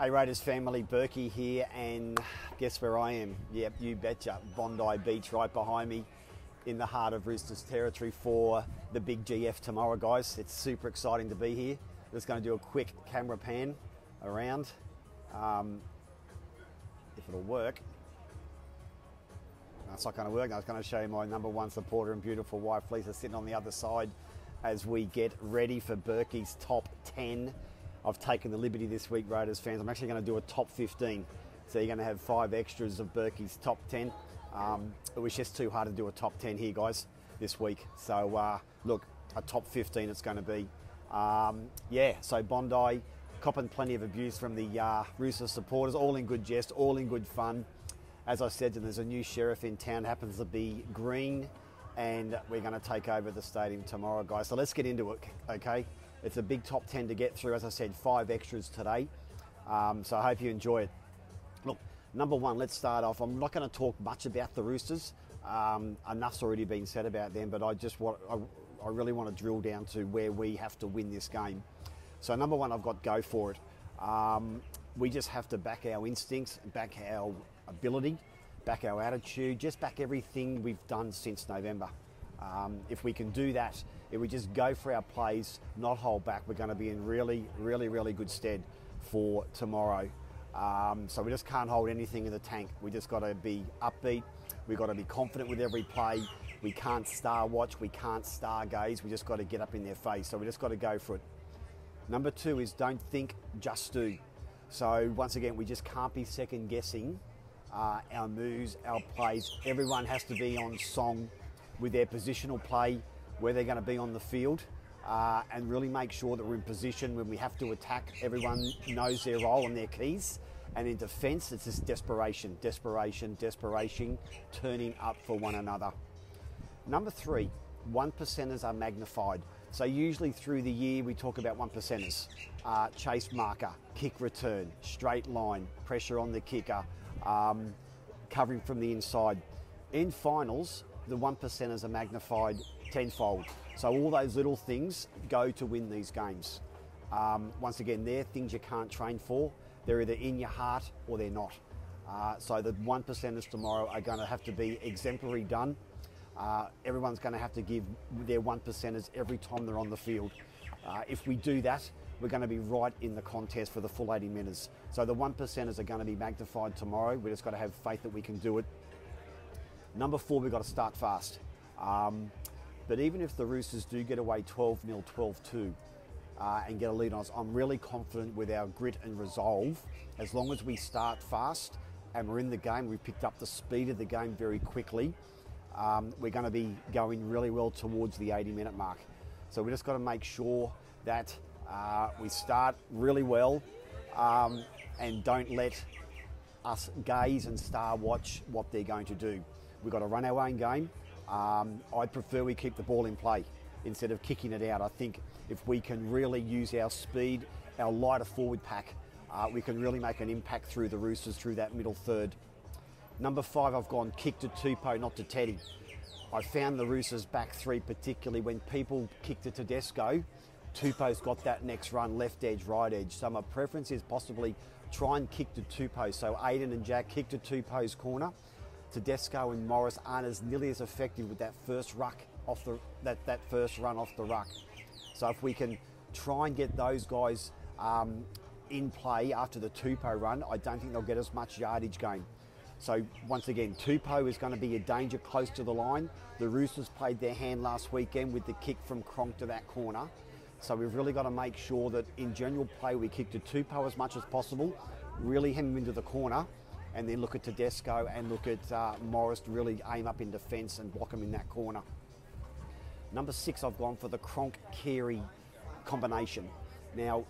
Hey Raiders family, Berkey here, and guess where I am? Yep, you betcha. Bondi Beach right behind me in the heart of Roosters territory for the big GF tomorrow, guys. It's super exciting to be here. I'm just going to do a quick camera pan around, um, if it'll work. That's not going to work. I was going to show you my number one supporter and beautiful wife Lisa sitting on the other side as we get ready for Berkey's top 10 I've taken the liberty this week, Raiders fans. I'm actually going to do a top 15. So you're going to have five extras of Berkey's top 10. Um, it was just too hard to do a top 10 here, guys, this week. So uh, look, a top 15 it's going to be. Um, yeah, so Bondi, copping plenty of abuse from the uh, Rooster supporters, all in good jest, all in good fun. As I said, there's a new sheriff in town, happens to be Green, and we're going to take over the stadium tomorrow, guys. So let's get into it, okay? It's a big top 10 to get through. As I said, five extras today. Um, so I hope you enjoy it. Look, number one, let's start off. I'm not going to talk much about the Roosters. Um, enough's already been said about them, but I just want, I, I really want to drill down to where we have to win this game. So number one, I've got go for it. Um, we just have to back our instincts, back our ability, back our attitude, just back everything we've done since November. Um, if we can do that, if we just go for our plays, not hold back, we're going to be in really, really, really good stead for tomorrow. Um, so we just can't hold anything in the tank. We just got to be upbeat. We've got to be confident with every play. We can't star watch. We can't star gaze. We just got to get up in their face. So we just got to go for it. Number two is don't think, just do. So once again, we just can't be second guessing uh, our moves, our plays. Everyone has to be on song with their positional play, where they're going to be on the field, uh, and really make sure that we're in position when we have to attack. Everyone knows their role and their keys. And in defence, it's just desperation, desperation, desperation, turning up for one another. Number three, one percenters are magnified. So usually through the year we talk about one percenters. Uh, chase marker, kick return, straight line, pressure on the kicker, um, covering from the inside. In finals, the one percenters are magnified tenfold. So all those little things go to win these games. Um, once again, they're things you can't train for. They're either in your heart or they're not. Uh, so the one percenters tomorrow are going to have to be exemplary done. Uh, everyone's going to have to give their one percenters every time they're on the field. Uh, if we do that, we're going to be right in the contest for the full 80 minutes. So the one percenters are going to be magnified tomorrow. We just got to have faith that we can do it Number four, we've got to start fast. Um, but even if the Roosters do get away 12 0, 12 2, uh, and get a lead on us, I'm really confident with our grit and resolve. As long as we start fast and we're in the game, we've picked up the speed of the game very quickly. Um, we're going to be going really well towards the 80 minute mark. So we just got to make sure that uh, we start really well um, and don't let us gaze and star watch what they're going to do. We've got to run our own game. Um, I'd prefer we keep the ball in play instead of kicking it out. I think if we can really use our speed, our lighter forward pack, uh, we can really make an impact through the Roosters through that middle third. Number five, I've gone kick to Tupou, not to Teddy. I found the Roosters back three, particularly when people kicked it to Tedesco. Tupou's got that next run, left edge, right edge. So my preference is possibly try and kick to Tupou. So Aidan and Jack kick to Tupou's corner Tedesco and Morris aren't as nearly as effective with that first ruck off the that, that first run off the ruck. So if we can try and get those guys um, in play after the Tupou run, I don't think they'll get as much yardage gain. So once again, Tupou is going to be a danger close to the line. The Roosters played their hand last weekend with the kick from Cronk to that corner. So we've really got to make sure that in general play we kick to Tupou as much as possible, really hem him into the corner, and then look at Tedesco and look at uh, Morris to really aim up in defence and block him in that corner. Number six, I've gone for the Cronk Keary combination. Now,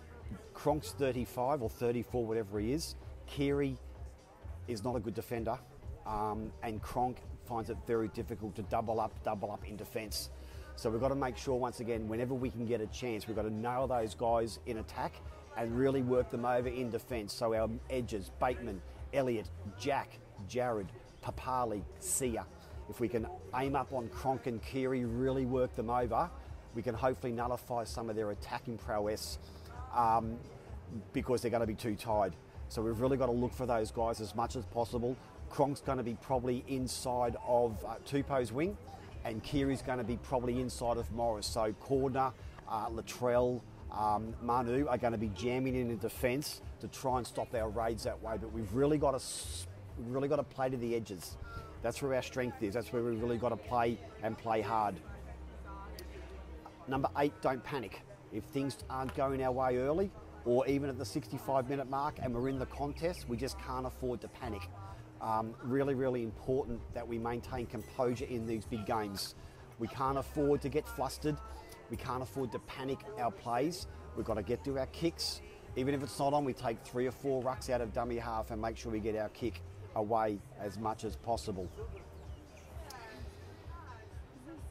Cronk's 35 or 34, whatever he is. Keary is not a good defender, um, and Cronk finds it very difficult to double up, double up in defence. So we've got to make sure, once again, whenever we can get a chance, we've got to nail those guys in attack and really work them over in defence. So our edges, Bateman, Elliott, Jack, Jared, Papalii, Sia. If we can aim up on Cronk and Keary, really work them over, we can hopefully nullify some of their attacking prowess um, because they're going to be too tired. So we've really got to look for those guys as much as possible. Cronk's going to be probably inside of uh, Tupou's wing, and Keary's going to be probably inside of Morris. So Cordner, uh, Latrell, um, Manu are going to be jamming in in defence to try and stop our raids that way. But we've really got to we've really got to play to the edges. That's where our strength is. That's where we've really got to play and play hard. Number eight, don't panic. If things aren't going our way early, or even at the 65 minute mark and we're in the contest, we just can't afford to panic. Um, really, really important that we maintain composure in these big games. We can't afford to get flustered. We can't afford to panic our plays. We've got to get to our kicks. Even if it's not on, we take three or four rucks out of dummy half and make sure we get our kick away as much as possible.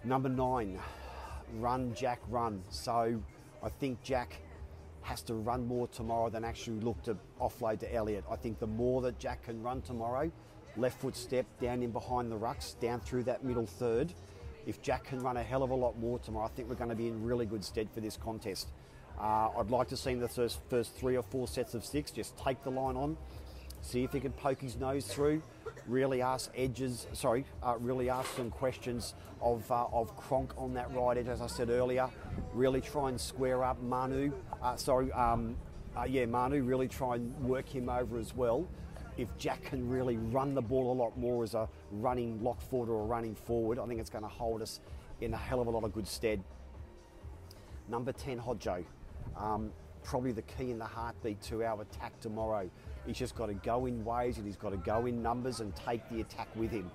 Number nine, run, Jack, run. So I think Jack has to run more tomorrow than actually look to offload to Elliott. I think the more that Jack can run tomorrow, left foot step down in behind the rucks, down through that middle third. If Jack can run a hell of a lot more tomorrow, I think we're going to be in really good stead for this contest. Uh, I'd like to see the first, first three or four sets of six, just take the line on, see if he can poke his nose through, really ask edges, sorry, uh, really ask some questions of, uh, of Cronk on that right edge, as I said earlier. Really try and square up Manu, uh, sorry, um, uh, yeah, Manu, really try and work him over as well. If Jack can really run the ball a lot more as a running lock forward or a running forward, I think it's going to hold us in a hell of a lot of good stead. Number 10, Hodgo. Um, probably the key in the heartbeat to our attack tomorrow. He's just got to go in ways and he's got to go in numbers and take the attack with him.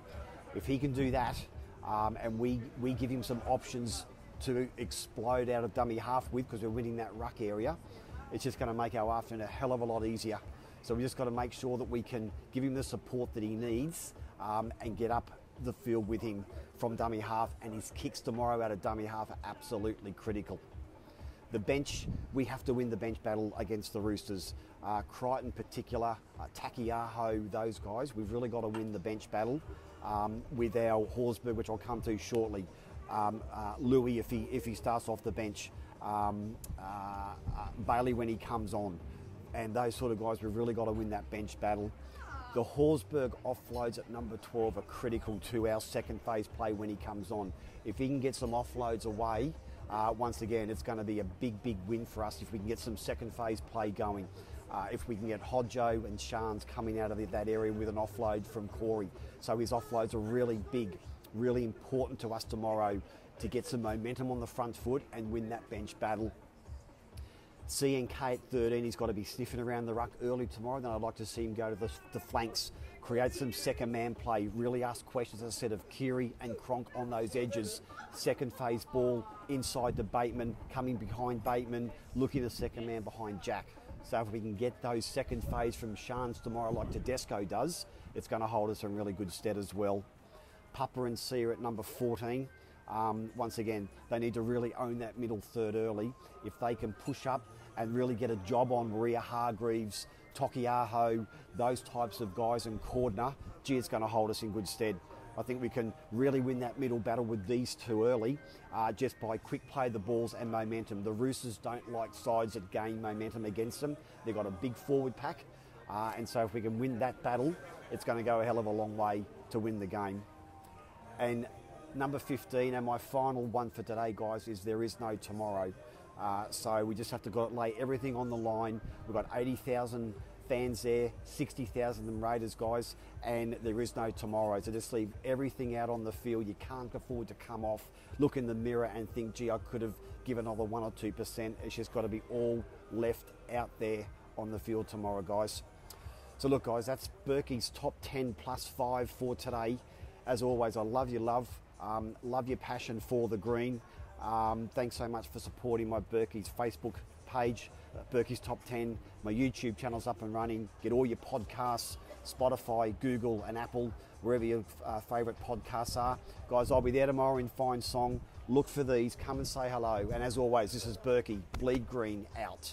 If he can do that, um, and we, we give him some options to explode out of dummy half with because we're winning that ruck area, it's just going to make our afternoon a hell of a lot easier. So we just got to make sure that we can give him the support that he needs um, and get up the field with him from dummy half. And his kicks tomorrow out of dummy half are absolutely critical. The bench, we have to win the bench battle against the Roosters. Uh, Crichton, particular, uh, Taukeiaho, those guys. We've really got to win the bench battle um, with our Horsburgh, which I'll come to shortly. Um, uh, Lui, if he if he starts off the bench, um, uh, uh, Bailey when he comes on, and those sort of guys. We've really got to win that bench battle. The Horsburgh offloads at number 12 are critical to our second phase play when he comes on. If he can get some offloads away, uh, once again, it's going to be a big, big win for us if we can get some second phase play going. Uh, if we can get Hodgo and Charnze coming out of that area with an offload from Corey. So his offloads are really big, really important to us tomorrow to get some momentum on the front foot and win that bench battle. CNK at 13, he's got to be sniffing around the ruck early tomorrow. Then I'd like to see him go to the, the flanks create some second man play, really ask questions, as I said, of Keary and Cronk on those edges. Second phase ball inside to Bateman, coming behind Bateman, looking the second man behind Jack. So if we can get those second phase from Charnze tomorrow like Tedesco does, it's going to hold us in really good stead as well. Papa and Sia at number 14. Um, once again, they need to really own that middle third early. If they can push up and really get a job on Waerea-Hargreaves, Taukeiaho, those types of guys, and Cordner, gee, it's going to hold us in good stead. I think we can really win that middle battle with these two early uh, just by quick play the balls and momentum. The Roosters don't like sides that gain momentum against them. They've got a big forward pack. Uh, and so if we can win that battle, it's going to go a hell of a long way to win the game. And number 15, and my final one for today, guys, is there is no tomorrow. Uh, so we just have to go, lay everything on the line. We've got 80,000 fans there, 60,000 them Raiders guys, and there is no tomorrow. So just leave everything out on the field. You can't afford to come off, look in the mirror and think, gee, I could have given another one or two percent. It's just got to be all left out there on the field tomorrow, guys. So look, guys, that's Berkey's top 10 plus five for today. As always, I love your love, um, love your passion for the green. Um, thanks so much for supporting my Berkey's Facebook page, Berkey's Top 10. My YouTube channel's up and running. Get all your podcasts, Spotify, Google, and Apple, wherever your uh, favourite podcasts are. Guys, I'll be there tomorrow in Fine Song. Look for these, come and say hello. And as always, this is Berkey, Bleed Green out.